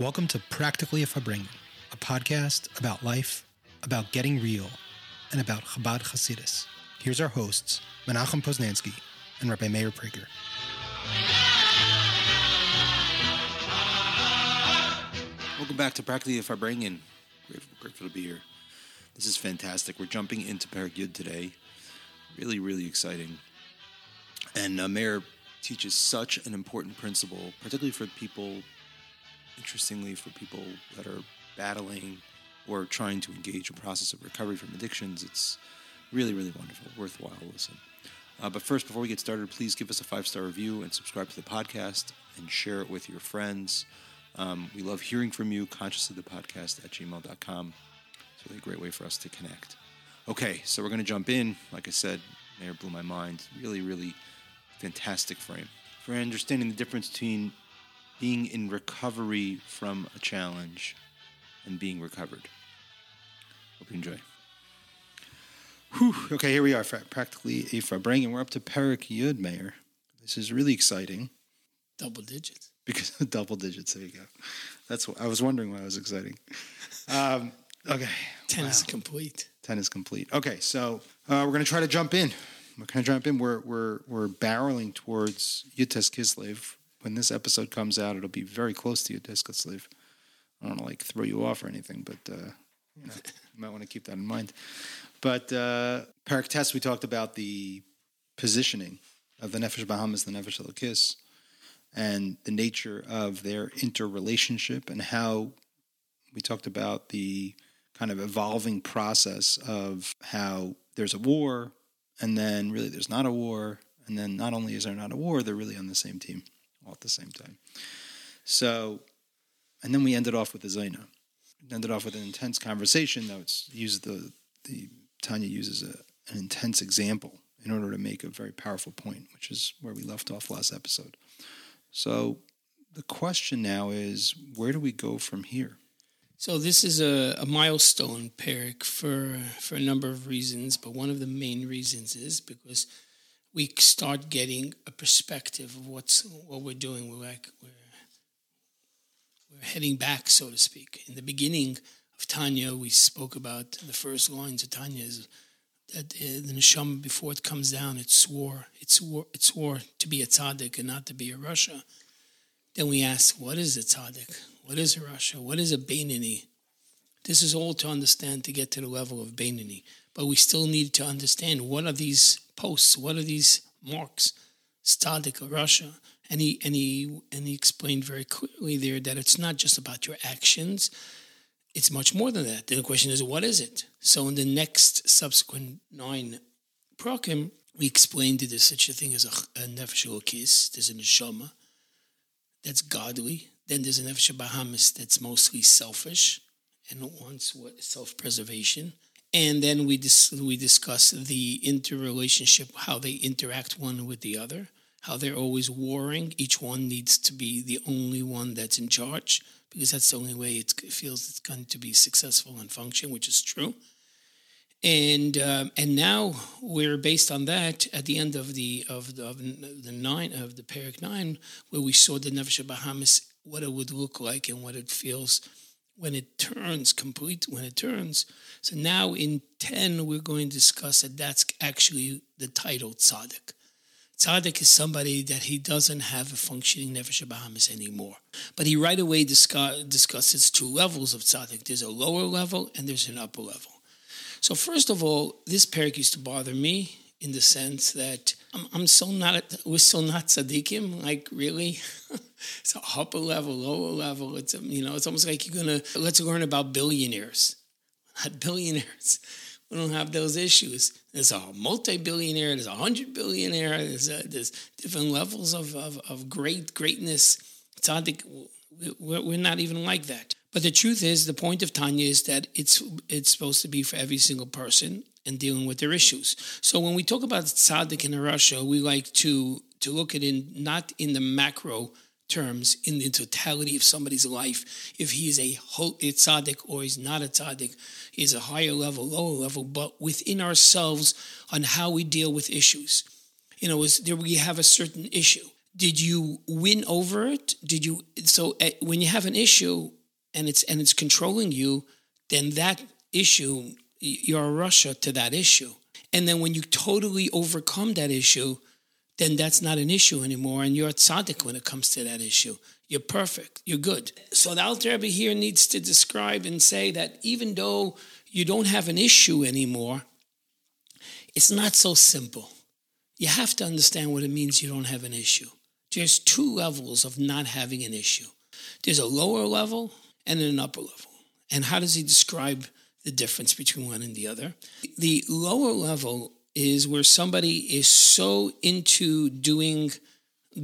Welcome to Practically a Farbrengen, a podcast about life, about getting real, and about Chabad Hasidus. Here's our hosts, Menachem Poznansky and Rabbi Meir Prager. Welcome back to Practically a Farbrengen. Grateful, grateful to be here. This is fantastic. We're jumping into Perek Yud today. Really, really exciting. And uh, Meir teaches such an important principle, particularly for people, interestingly, for people that are battling or trying to engage a process of recovery from addictions. It's really, really wonderful, worthwhile listen. Uh, but first, before we get started, please give us a five star review and subscribe to the podcast and share it with your friends. Um, we love hearing from you. Conscious of the podcast at gmail.com. It's really a great way for us to connect. Okay, so we're going to jump in. Like I said, Meir blew my mind. Really, really fantastic frame for understanding the difference between being in recovery from a challenge and being recovered. Hope you enjoy. Whew. Okay, here we are, practically a Farbrengen. We're up to Perek Yud, Meir. This is really exciting. Double digits. Because of double digits, there you go. That's what I was wondering why it was exciting. Um, okay. Ten wow. is complete. Ten is complete. Okay, so uh, we're going to try to jump in. We're going to jump in. We're we're we're barreling towards Yud-Tes Kislev. When this episode comes out, it'll be very close to Yud-Tes Kislev. I don't want to like throw you off or anything, but uh, you, know, you might want to keep that in mind. But uh, Perek Tes, we talked about the positioning of the Nefesh HaBahamis, the Nefesh Elokis, and the nature of their interrelationship and how we talked about the kind of evolving process of how there's a war and then really there's not a war and then not only is there not a war they're really on the same team all at the same time. So and then we ended off with the Zaina. ended off with an intense conversation. Though it's used the the Tanya uses a, an intense example in order to make a very powerful point which is where we left off last episode. So the question now is where do we go from here? So this is a, a, milestone, Perek, for for a number of reasons, but one of the main reasons is because we start getting a perspective of what's what we're doing. We're like we're we're heading back, so to speak. In the beginning of Tanya, we spoke about the first lines of Tanya is that uh, the neshama before it comes down, it swore it swore it swore to be a tzaddik and not to be a rasha. Then we ask, what is a tzaddik? What is a rasha? What is a Beinani? This is all to understand to get to the level of Beinani. But we still need to understand what are these posts, what are these marks, tzaddik or rasha. And he and he and he explained very clearly there that it's not just about your actions, it's much more than that. The question is, what is it? So in the next subsequent nine prokim, we explained that there's such a thing as a, a Nefesh Elokis, there's a neshama that's godly, then there's an Nefesh HaBahamis that's mostly selfish and wants what self preservation. And then we dis- we discuss the interrelationship, how they interact one with the other, how they're always warring. Each one needs to be the only one that's in charge because that's the only way it feels it's going to be successful and function, which is true and um, and now we're based on that at the end of the of the, of the nine of the Perek nine, where we saw the Nefesh HaBahamis, what it would look like and what it feels when it turns complete when it turns. So now in ten, we're going to discuss that that's actually the title tzaddik. Tzaddik is somebody that he doesn't have a functioning Nefesh HaBahamis anymore. But he right away discuss, discusses two levels of tzaddik. There's a lower level and there's an upper level. So first of all, this parak used to bother me in the sense that I'm, I'm so not we're so not tzaddikim. Like really, it's a upper level, lower level. It's you know it's almost like you're gonna let's learn about billionaires, not billionaires. We don't have those issues. There's a multi-billionaire. There's a hundred billionaire. There's a, there's different levels of, of, of great greatness. Tzaddik, we're not even like that. But the truth is, the point of Tanya is that it's it's supposed to be for every single person and dealing with their issues. So when we talk about tzaddik in rasha, we like to to look at it not in the macro terms, in the totality of somebody's life. If he is a, tzaddik or he's not a tzaddik, is a higher level, lower level, but within ourselves on how we deal with issues. You know, is there we have a certain issue did you win over it? Did you so uh, when you have an issue and it's and it's controlling you, then that issue you're a rasha to that issue. And then when you totally overcome that issue, then that's not an issue anymore, and you're tzaddik when it comes to that issue. You're perfect. You're good. So the Alter Rebbe here needs to describe and say that even though you don't have an issue anymore, it's not so simple. You have to understand what it means you don't have an issue. There's two levels of not having an issue. There's a lower level and an upper level. And how does he describe the difference between one and the other? The lower level is where somebody is so into doing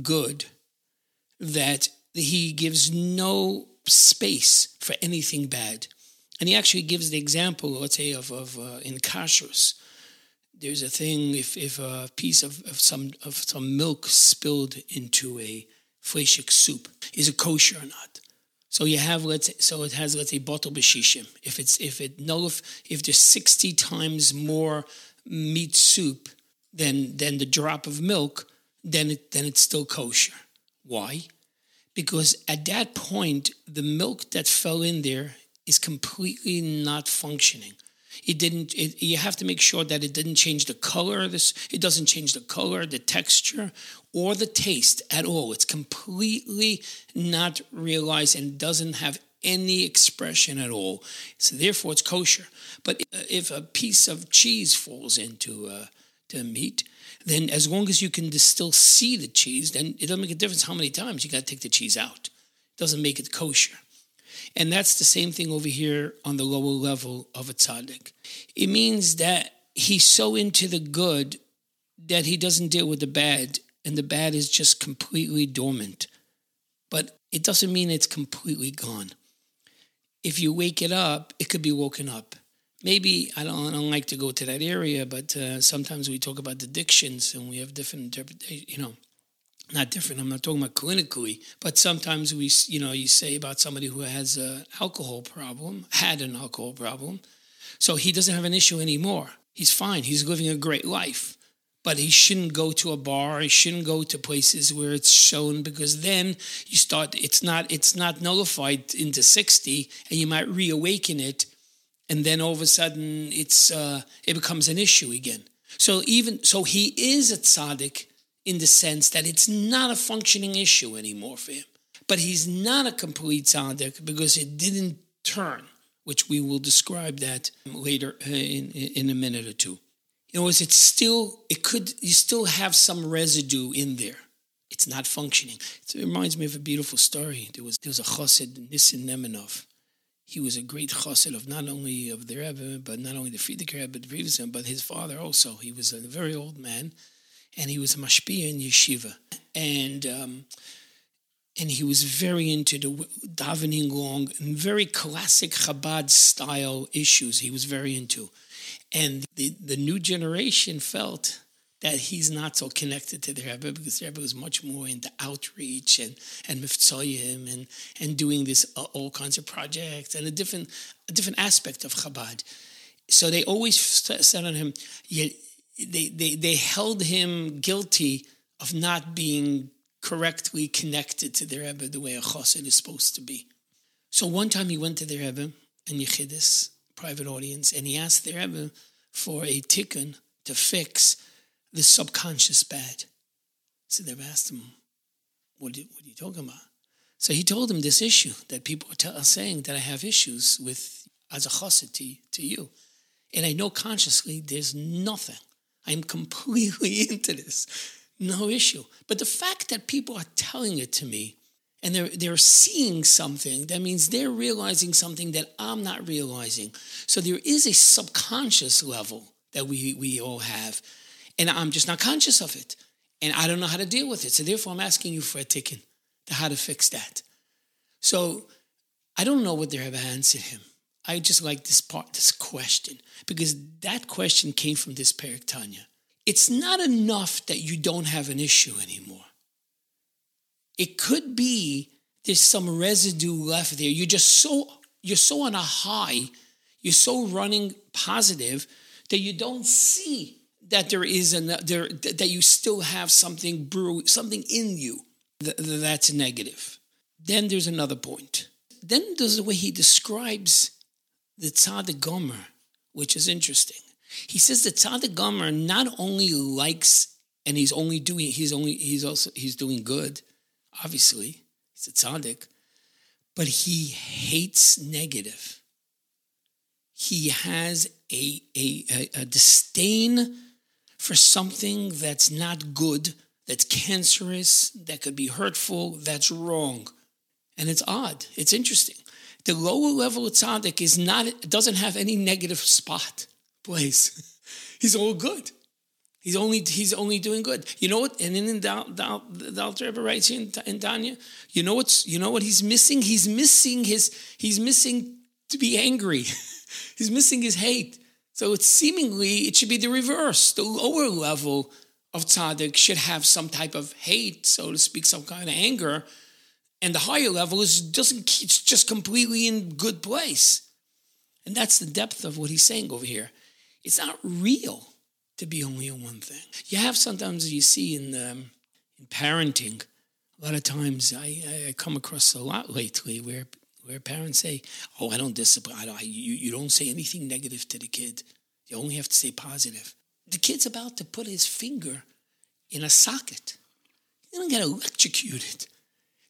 good that he gives no space for anything bad. And he actually gives the example, let's say, of, of uh, in kashrus. There's a thing if, if a piece of, of some of some milk spilled into a fleshik soup, is it kosher or not? So you have let's say, so it has let's say batel b'shishim. If it's if it no if, if there's sixty times more meat soup than than the drop of milk, then it then it's still kosher. Why? Because at that point, the milk that fell in there is completely not functioning. It didn't. It, you have to make sure that it didn't change the color. This it doesn't change the color, the texture, or the taste at all. It's completely not realized and doesn't have any expression at all. So therefore, it's kosher. But if a piece of cheese falls into uh, the meat, then as long as you can still see the cheese, then it doesn't make a difference how many times you got to take the cheese out. It doesn't make it kosher. And that's the same thing over here on the lower level of a tzaddik. It means that he's so into the good that he doesn't deal with the bad, and the bad is just completely dormant. But it doesn't mean it's completely gone if you wake it up, it could be woken up. Maybe I don't, I don't like to go to that area, but uh, sometimes we talk about addictions and we have different interpretations. You know, not different. I'm not talking about clinically, but sometimes we, you know, you say about somebody who has an alcohol problem, had an alcohol problem, so he doesn't have an issue anymore. He's fine. He's living a great life but he shouldn't go to a bar. He shouldn't go to places where it's shown because then you start it's not it's not nullified into 60 and you might reawaken it and then all of a sudden it's uh, it becomes an issue again. So even so he is a tzaddik in the sense that it's not a functioning issue anymore for him. But he's not a complete tzaddik because it didn't turn which we will describe that later uh, in, in a minute or two in other words, it's still, it could, you still have some residue in there. It's not functioning. It reminds me of a beautiful story. There was, there was a chassid, Nissen Nemenov. He was a great chassid of not only of the Rebbe, but not only the Frierdiker Rebbe, but, but his father also. He was a very old man, and he was a mashpia in yeshiva. And um, and he was very into the davening long and very classic Chabad style issues. He was very into. And the, the new generation felt that he's not so connected to the Rebbe because the Rebbe was much more into outreach and and mivtzoim and and doing this uh, all kinds of projects and a different a different aspect of Chabad. So they always said on him, they, they, they held him guilty of not being correctly connected to the Rebbe the way a chassid is supposed to be. So one time he went to the Rebbe in Yechidus, private audience, and he asked the Rebbe for a tikkun to fix the subconscious bad. So they asked him, what, what are you talking about? So he told him this issue that people are, are saying that I have issues with as a chassid to, to you. And I know consciously there's nothing. I'm completely into this. No issue. But the fact that people are telling it to me and they're they're seeing something that means they're realizing something that i'm not realizing. So there is a subconscious level that we we all have and i'm just not conscious of it. And i don't know how to deal with it. So therefore i'm asking you for a tikkun to how to fix that. So i don't know what they have answered him. I just like this part this question because that question came from this Perek Tanya. It's not enough that you don't have an issue anymore it could be there's some residue left there. You're just so you're so on a high, you're so running positive that you don't see that there is an there that you still have something brew something in you that's negative. Then there's another point. Then there's the way he describes the tzaddik gomer, which is interesting. He says the tzaddik gomer not only likes and he's only doing he's only he's also he's doing good, obviously he's a tzaddik, but he hates negative. He has a, a, a, a disdain for something that's not good, that's cancerous, that could be hurtful, that's wrong. And it's odd. It's interesting. The lower level of tzaddik is not doesn't have any negative spot place. He's all good. He's only he's only doing good. You know what? And then in the Alter Rebbe writes here in, in Tanya, you know what's you know what he's missing? He's missing his he's missing to be angry. he's missing his hate. So it's seemingly it should be the reverse. The lower level of tzaddik should have some type of hate, so to speak, some kind of anger, and the higher level is doesn't it's just completely in good place. And that's the depth of what he's saying over here. It's not real to be only in one thing. You have sometimes you see in um, in parenting, a lot of times I, I come across a lot lately where where parents say, "Oh, I don't discipline. I don't, you you don't say anything negative to the kid. You only have to say positive." The kid's about to put his finger in a socket. You're gonna get electrocuted.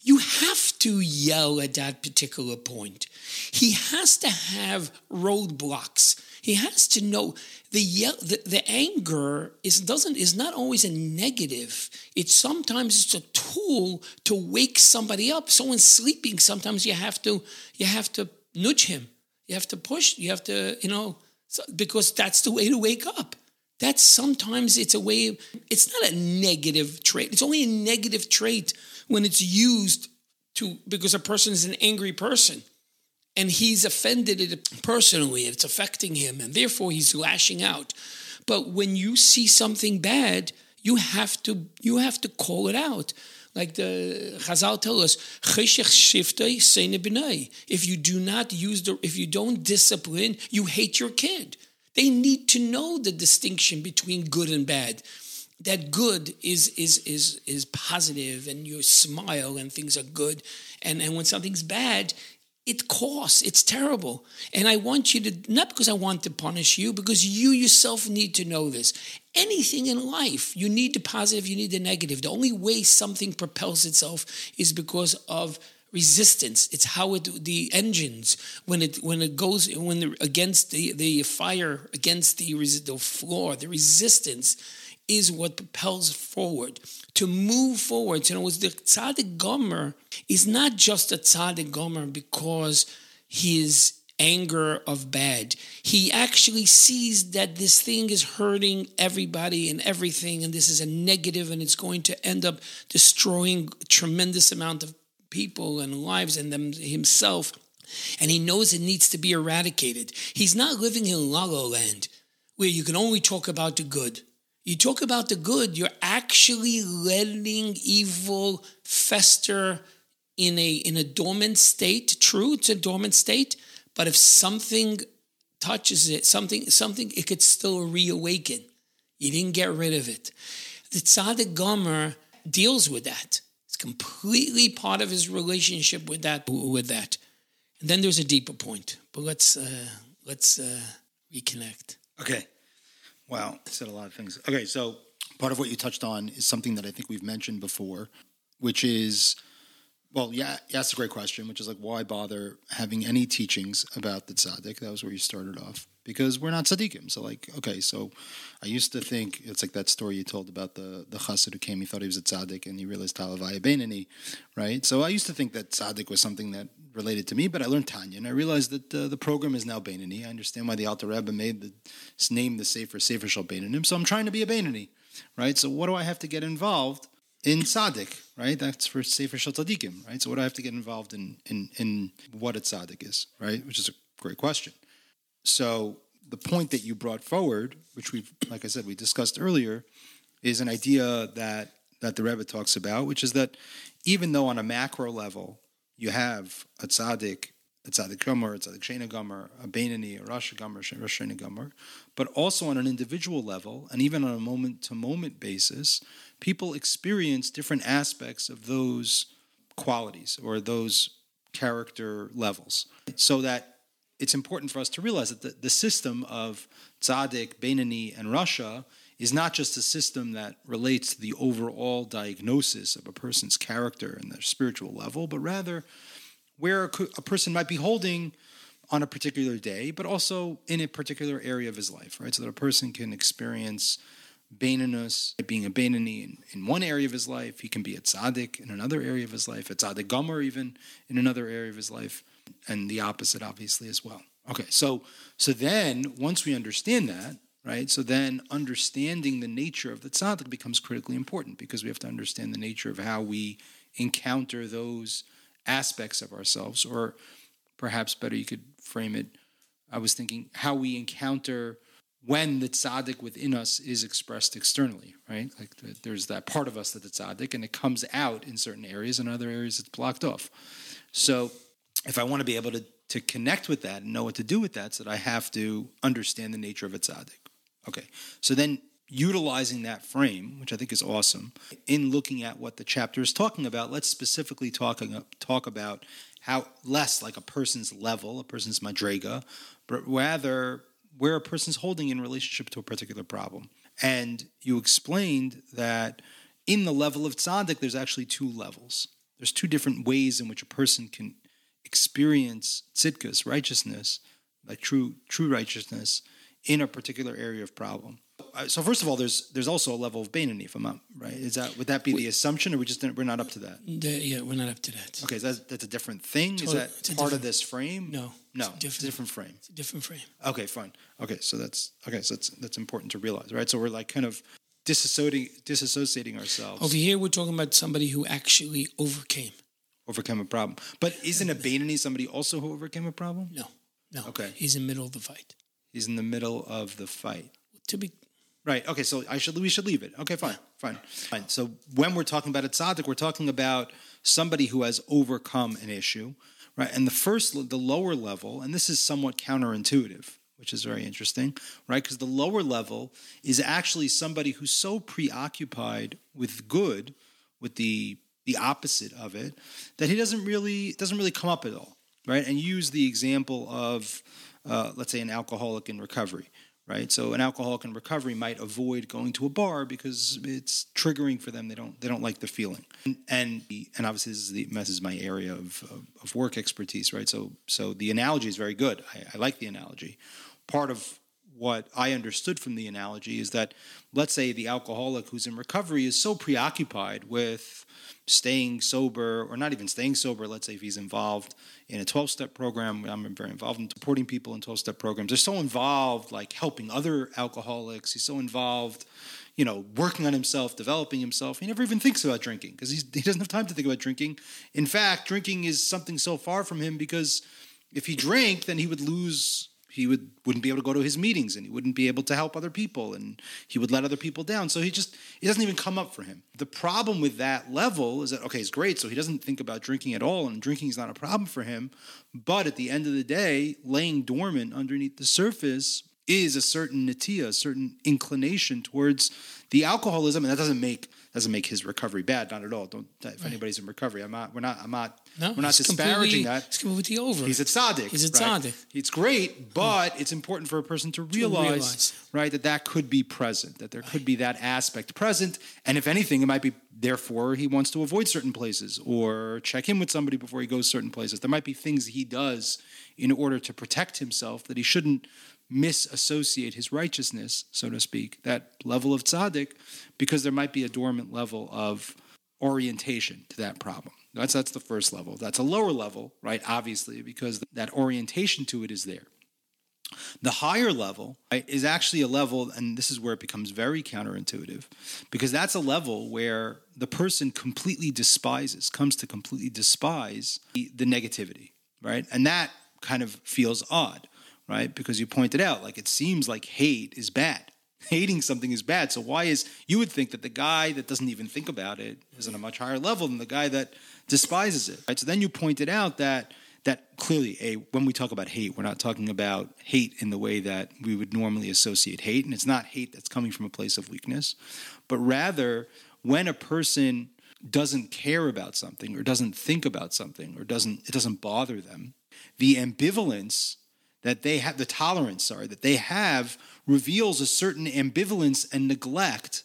You have to yell at that particular point. He has to have roadblocks he has to know the the, the anger is doesn't is not always a negative. It's sometimes it's a tool to wake somebody up. Someone's sleeping. Sometimes you have to you have to nudge him. You have to push. You have to you know because that's the way to wake up. That's sometimes it's a way. It's not a negative trait. It's only a negative trait when it's used to because a person is an angry person and he's offended it personally it's affecting him and therefore he's lashing out but when you see something bad you have to you have to call it out like the Chazal tell us, if you do not use the, if you don't discipline, you hate your kid. They need to know the distinction between good and bad. That good is is is is positive, and you smile, and things are good, and and when something's bad, it costs. It's terrible. And I want you to, not because I want to punish you, because you yourself need to know this. Anything in life, you need the positive, you need the negative. The only way something propels itself is because of resistance. It's how it the engines when it when it goes when the, against the the fire against the the floor the resistance is what propels forward. To move forward, you know, the tzaddik gomer is not just a tzaddik gomer because his anger of bad. He actually sees that this thing is hurting everybody and everything, and this is a negative, and it's going to end up destroying a tremendous amount of people and lives and them himself. And he knows it needs to be eradicated. He's not living in La La Land where you can only talk about the good. You talk about the good, you're actually letting evil fester in a in a dormant state. True, it's a dormant state, but if something touches it, something something it could still reawaken. You didn't get rid of it. The tzaddik gomer deals with that. It's completely part of his relationship with that with that. And then there's a deeper point, but let's uh, let's uh, reconnect. Okay. Wow, said a lot of things. Okay, so part of what you touched on is something that I think we've mentioned before, which is, well, yeah, asked a great question, which is like, why bother having any teachings about the tzaddik? That was where you started off because we're not tzaddikim. So, like, okay, so I used to think it's like that story you told about the the chassid who came. He thought he was a tzaddik, and he realized talavaya benini, right? So I used to think that tzaddik was something that related to me, but I learned Tanya, and I realized that uh, the program is now Bainani. I understand why the Alter Rebbe made the name the Sefer Sefer Shal Bainanim. So I'm trying to be a Bainani, right? So what do I have to get involved in Tzaddik, right? That's for Sefer Shal Tzadikim, right? So what do I have to get involved in in in what a Tzaddik is, right? Which is a great question. So the point that you brought forward, which we've, like I said, we discussed earlier, is an idea that that the Rebbe talks about, which is that even though on a macro level you have a tzaddik a tzaddik gomer, a tzaddik shena gomer, a beinani, a rasha gomer, a shena gomer, but also on an individual level and even on a moment to moment basis, people experience different aspects of those qualities or those character levels. So that it's important for us to realize that the, the system of tzaddik, beinani, and rasha is not just a system that relates to the overall diagnosis of a person's character and their spiritual level, but rather where a, a person might be holding on a particular day, but also in a particular area of his life, right? So that a person can experience Baininus, being a Bainani in, in one area of his life. He can be a tzaddik in another area of his life, a tzaddik gomer even in another area of his life, and the opposite obviously as well. Okay, so so then once we understand that, right? So then understanding the nature of the tzaddik becomes critically important because we have to understand the nature of how we encounter those aspects of ourselves, or perhaps better, you could frame it. I was thinking how we encounter when the tzaddik within us is expressed externally, right? Like there's that part of us that the tzaddik, and it comes out in certain areas, and other areas it's blocked off. So, if I want to be able to to connect with that and know what to do with that, so that I have to understand the nature of a tzaddik. Okay, so then utilizing that frame, which I think is awesome, in looking at what the chapter is talking about, let's specifically talk, talk about how less like a person's level, a person's madrega, but rather where a person's holding in relationship to a particular problem. And you explained that in the level of tzaddik, there's actually two levels. There's two different ways in which a person can experience tzidkus, righteousness, like true true righteousness, in a particular area of problem. Uh, so first of all, there's there's also a level of Bainani, if I'm not right. Is that would that be we, the assumption, or we just we're not up to that? The, yeah, we're not up to that. Okay, that's that's a different thing. Is that part of this frame? No, no, it's different, it's different frame. It's a different frame. Okay, fine. Okay, so that's okay. So that's that's important to realize, right? So we're like kind of disassociating disassociating ourselves. Over here, we're talking about somebody who actually overcame overcome a problem. But isn't a Bainani somebody also who overcame a problem? No, no. Okay, he's in the middle of the fight. He's in the middle of the fight. To be Right. Okay. So I should we should leave it. Okay. Fine. Fine. Fine. So when we're talking about a tzaddik, we're talking about somebody who has overcome an issue, right? And the first, the lower level, and this is somewhat counterintuitive, which is very interesting, right? Because the lower level is actually somebody who's so preoccupied with good, with the the opposite of it, that he doesn't really doesn't really come up at all, right? And use the example of, uh, let's say, an alcoholic in recovery right? So an alcoholic in recovery might avoid going to a bar because it's triggering for them. They don't they don't like the feeling, and and, and obviously this is, the, this is my area of, of, of work expertise, right? So so the analogy is very good. I, I like the analogy. Part of what I understood from the analogy is that let's say the alcoholic who's in recovery is so preoccupied with staying sober or not even staying sober let's say if he's involved in a 12 step program i'm very involved in supporting people in 12 step programs they're so involved like helping other alcoholics he's so involved you know working on himself developing himself he never even thinks about drinking because he doesn't have time to think about drinking. In fact drinking is something so far from him because if he drank then he would lose he would wouldn't be able to go to his meetings and he wouldn't be able to help other people and he would let other people down. So he just it doesn't even come up for him. The problem with that level is that okay it's great so he doesn't think about drinking at all and drinking is not a problem for him. But at the end of the day laying dormant underneath the surface is a certain natia a certain inclination towards the alcoholism and that doesn't make doesn't make his recovery bad. Not at all. Don't if right. anybody's in recovery, I'm not. We're not. I'm not. No, we're not disparaging that. It's completely over. He's a tzaddik. He's a tzaddik. Right? It's great, but mm. it's important for a person to realize, to realize, right, that that could be present. That there right. could be that aspect present, and if anything, it might be. Therefore, he wants to avoid certain places or check in with somebody before he goes certain places. There might be things he does in order to protect himself that he shouldn't misassociate his righteousness, so to speak, that level of tzaddik, because there might be a dormant level of orientation to that problem. That's that's the first level. That's a lower level, right? Obviously, because that orientation to it is there. The higher level right, is actually a level, and this is where it becomes very counterintuitive, because that's a level where the person completely despises, comes to completely despise the, the negativity, right? And that kind of feels odd right? Because you pointed out, like, it seems like hate is bad. Hating something is bad. So, why is, you would think that the guy that doesn't even think about it is on a much higher level than the guy that despises it, right? So, then you pointed out that that clearly a when we talk about hate, we're not talking about hate in the way that we would normally associate hate, and it's not hate that's coming from a place of weakness, but rather when a person doesn't care about something or doesn't think about something or doesn't it doesn't bother them, the ambivalence that they have, the tolerance, sorry, that they have reveals a certain ambivalence and neglect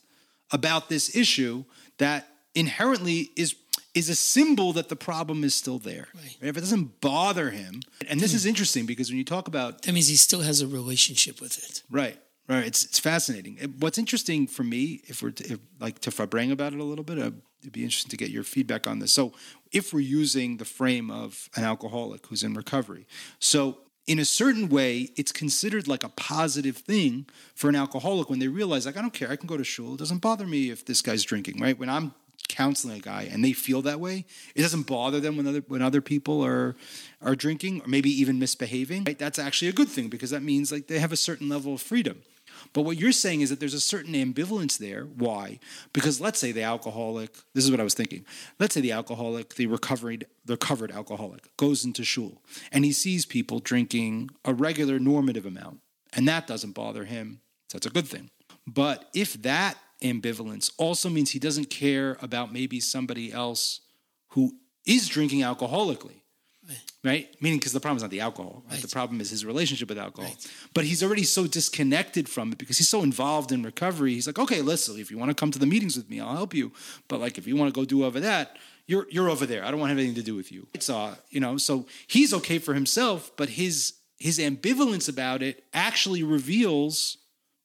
about this issue that inherently is is a symbol that the problem is still there. Right. If it doesn't bother him, and this is interesting because when you talk about That means he still has a relationship with it. right, right, it's it's fascinating. What's interesting for me, if we're to, if, like to farbreng about it a little bit, uh, it'd be interesting to get your feedback on this. So, if we're using the frame of an alcoholic who's in recovery, so in a certain way, it's considered like a positive thing for an alcoholic when they realize, like, I don't care, I can go to shul. It doesn't bother me if this guy's drinking, right? When I'm counseling a guy and they feel that way, it doesn't bother them when other when other people are are drinking or maybe even misbehaving. Right? That's actually a good thing because that means like they have a certain level of freedom. But what you're saying is that there's a certain ambivalence there. Why? Because let's say the alcoholic, this is what I was thinking. Let's say the alcoholic, the recovered, the recovered alcoholic, goes into shul and he sees people drinking a regular normative amount, and that doesn't bother him. So that's a good thing. But if that ambivalence also means he doesn't care about maybe somebody else who is drinking alcoholically, right? Meaning, because the problem is not the alcohol, right? Right. The problem is his relationship with alcohol. But he's already so disconnected from it because he's so involved in recovery. He's like, okay, listen, if you want to come to the meetings with me, I'll help you. But like, if you want to go do over that, you're you're over there. I don't want to have anything to do with you. It's uh, you know, so he's okay for himself, but his his ambivalence about it actually reveals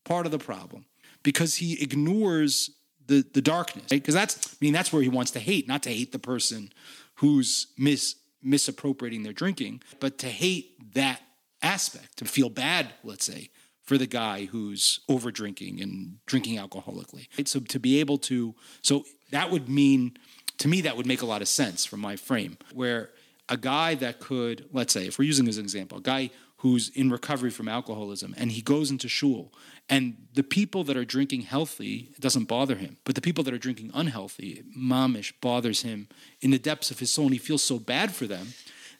part of the problem because he ignores the the darkness. Because that's I mean that's where he wants to hate, not to hate the person who's mis misappropriating their drinking, but to hate that aspect, to feel bad, let's say, for the guy who's over drinking and drinking alcoholically. Right? So to be able to so that would mean to me that would make a lot of sense from my frame where a guy that could let's say if we're using as an example a guy who's in recovery from alcoholism and he goes into shul and the people that are drinking healthy it doesn't bother him but the people that are drinking unhealthy mamish bothers him in the depths of his soul and he feels so bad for them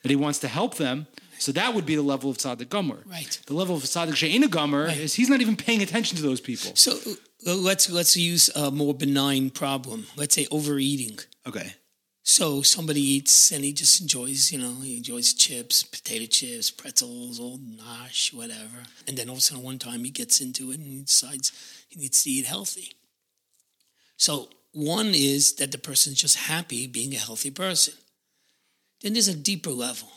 that he wants to help them so that would be the level of tzaddik gomer Right. the level of tzaddik she'ena gomer is he's not even paying attention to those people So uh, let's let's use a more benign problem. Let's say overeating. okay So somebody eats and he just enjoys, you know, he enjoys chips, potato chips, pretzels, old nosh, whatever. And then all of a sudden, one time he gets into it and he decides he needs to eat healthy. So one is that the person's just happy being a healthy person. Then there's a deeper level.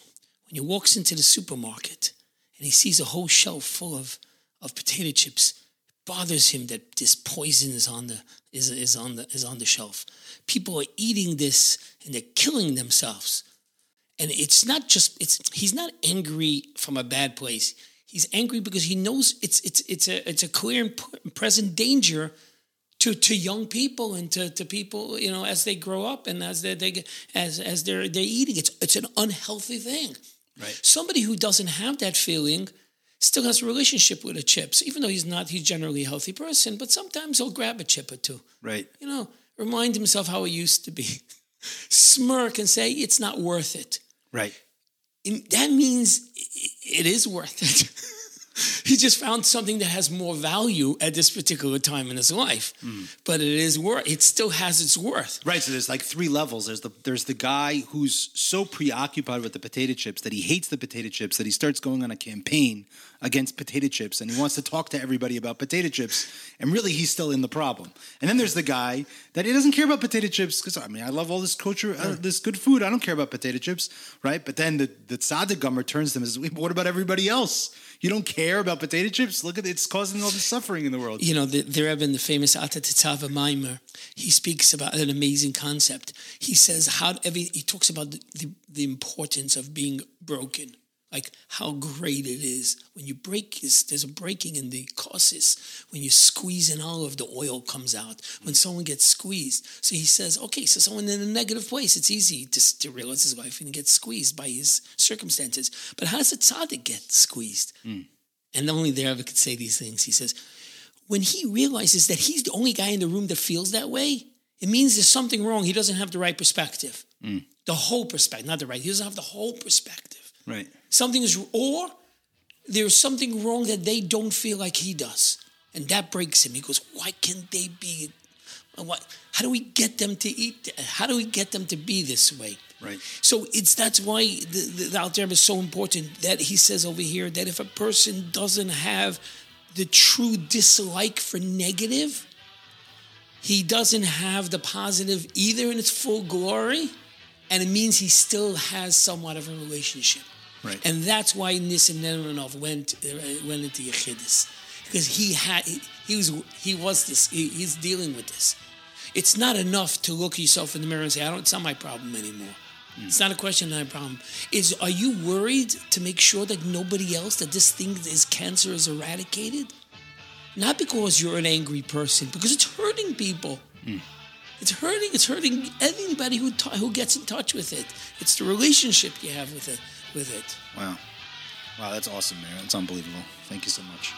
When he walks into the supermarket and he sees a whole shelf full of, of potato chips, bothers him that this poison is on the is, is on the is on the shelf. People are eating this and they're killing themselves. And it's not just it's he's not angry from a bad place. He's angry because he knows it's it's it's a it's a clear and present danger to to young people and to, to people you know as they grow up and as they, they get- as as they're they're eating it's it's an unhealthy thing Right. somebody who doesn't have that feeling still has a relationship with the chips even though he's not he's generally a healthy person but sometimes he'll grab a chip or two right you know remind himself how he used to be smirk and say it's not worth it right and that means it is worth it. he just found something that has more value at this particular time in his life, mm-hmm. but it is worth. It still has its worth. Right, so there's like three levels. There's the there's the guy who's so preoccupied with the potato chips that he hates the potato chips that he starts going on a campaign against potato chips and he wants to talk to everybody about potato chips and really he's still in the problem. And then there's the guy that he doesn't care about potato chips because I mean I love all this culture, uh, this good food. I don't care about potato chips, right? But then the the tzaddik gomer turns to him and says, "What about everybody else? You don't care about potato chips? Look at it, it's causing all the suffering in the world." You know, the, the Rebbe in the famous Ata Tetzaveh Maimer, he speaks about an amazing concept. He says how every he talks about the, the, the importance of being broken, like how great it is when you break. Is there's a breaking in the causes when you squeeze an olive, the oil comes out. When someone gets squeezed, so he says, okay, so someone in a negative place, it's easy to, to realize his wife and get squeezed by his circumstances. But how does a tzaddik get squeezed? Hmm. And only the Rebbe could say these things. He says, when he realizes that he's the only guy in the room that feels that way, it means there's something wrong. He doesn't have the right perspective. Hmm. The whole perspective, not the right. He doesn't have the whole perspective. Right. Something is, or there's something wrong that they don't feel like he does, and that breaks him. He goes, "Why can't they be? What? How do we get them to eat? How do we get them to be this way?" Right. So it's that's why the, the, the Alter is so important that he says over here that if a person doesn't have the true dislike for negative, he doesn't have the positive either in its full glory, and it means he still has somewhat of a relationship. Right. And that's why Nissan Nemanov went uh, went into Yechidus because he had he, he was he was this he, he's dealing with this. It's not enough to look yourself in the mirror and say, "I don't." It's not my problem anymore. It's not a question of my problem. Is are you worried to make sure that nobody else that this thing is cancer is eradicated? Not because you're an angry person, because it's hurting people. It's hurting. It's hurting anybody who t- who gets in touch with it. It's the relationship you have with it. With it. Wow. Wow, that's awesome, man. That's unbelievable. Thank you so much.